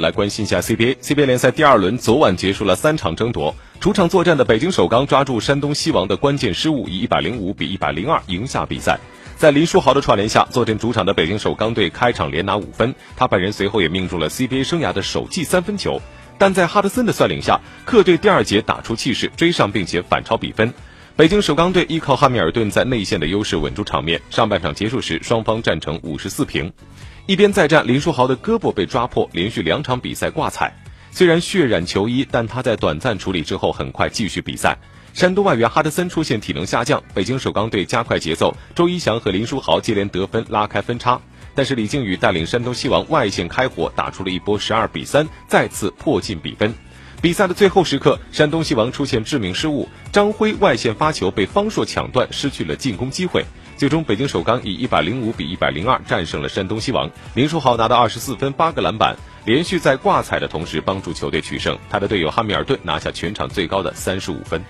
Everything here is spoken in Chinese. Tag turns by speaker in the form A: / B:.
A: 来关心一下 CBA，CBA 联赛第二轮昨晚结束了三场争夺，主场作战的北京首钢抓住山东西王的关键失误，以一百零五比一百零二赢下比赛。在林书豪的串联下，坐镇主场的北京首钢队开场连拿五分，他本人随后也命中了 CBA 生涯的首记三分球。但在哈德森的率领下，客队第二节打出气势，追上并且反超比分。北京首钢队依靠汉密尔顿在内线的优势稳住场面，上半场结束时双方战成五十四平。一边再战，林书豪的胳膊被抓破，连续两场比赛挂彩。虽然血染球衣，但他在短暂处理之后很快继续比赛。山东外援哈德森出现体能下降，北京首钢队加快节奏，周一翔和林书豪接连得分拉开分差。但是李靖宇带领山东西王外线开火，打出了一波十二比三，再次破进比分。比赛的最后时刻，山东西王出现致命失误，张辉外线发球被方硕抢断，失去了进攻机会。最终，北京首钢以一百零五比一百零二战胜了山东西王。林书豪拿到二十四分、八个篮板，连续在挂彩的同时帮助球队取胜。他的队友汉密尔顿拿下全场最高的三十五分。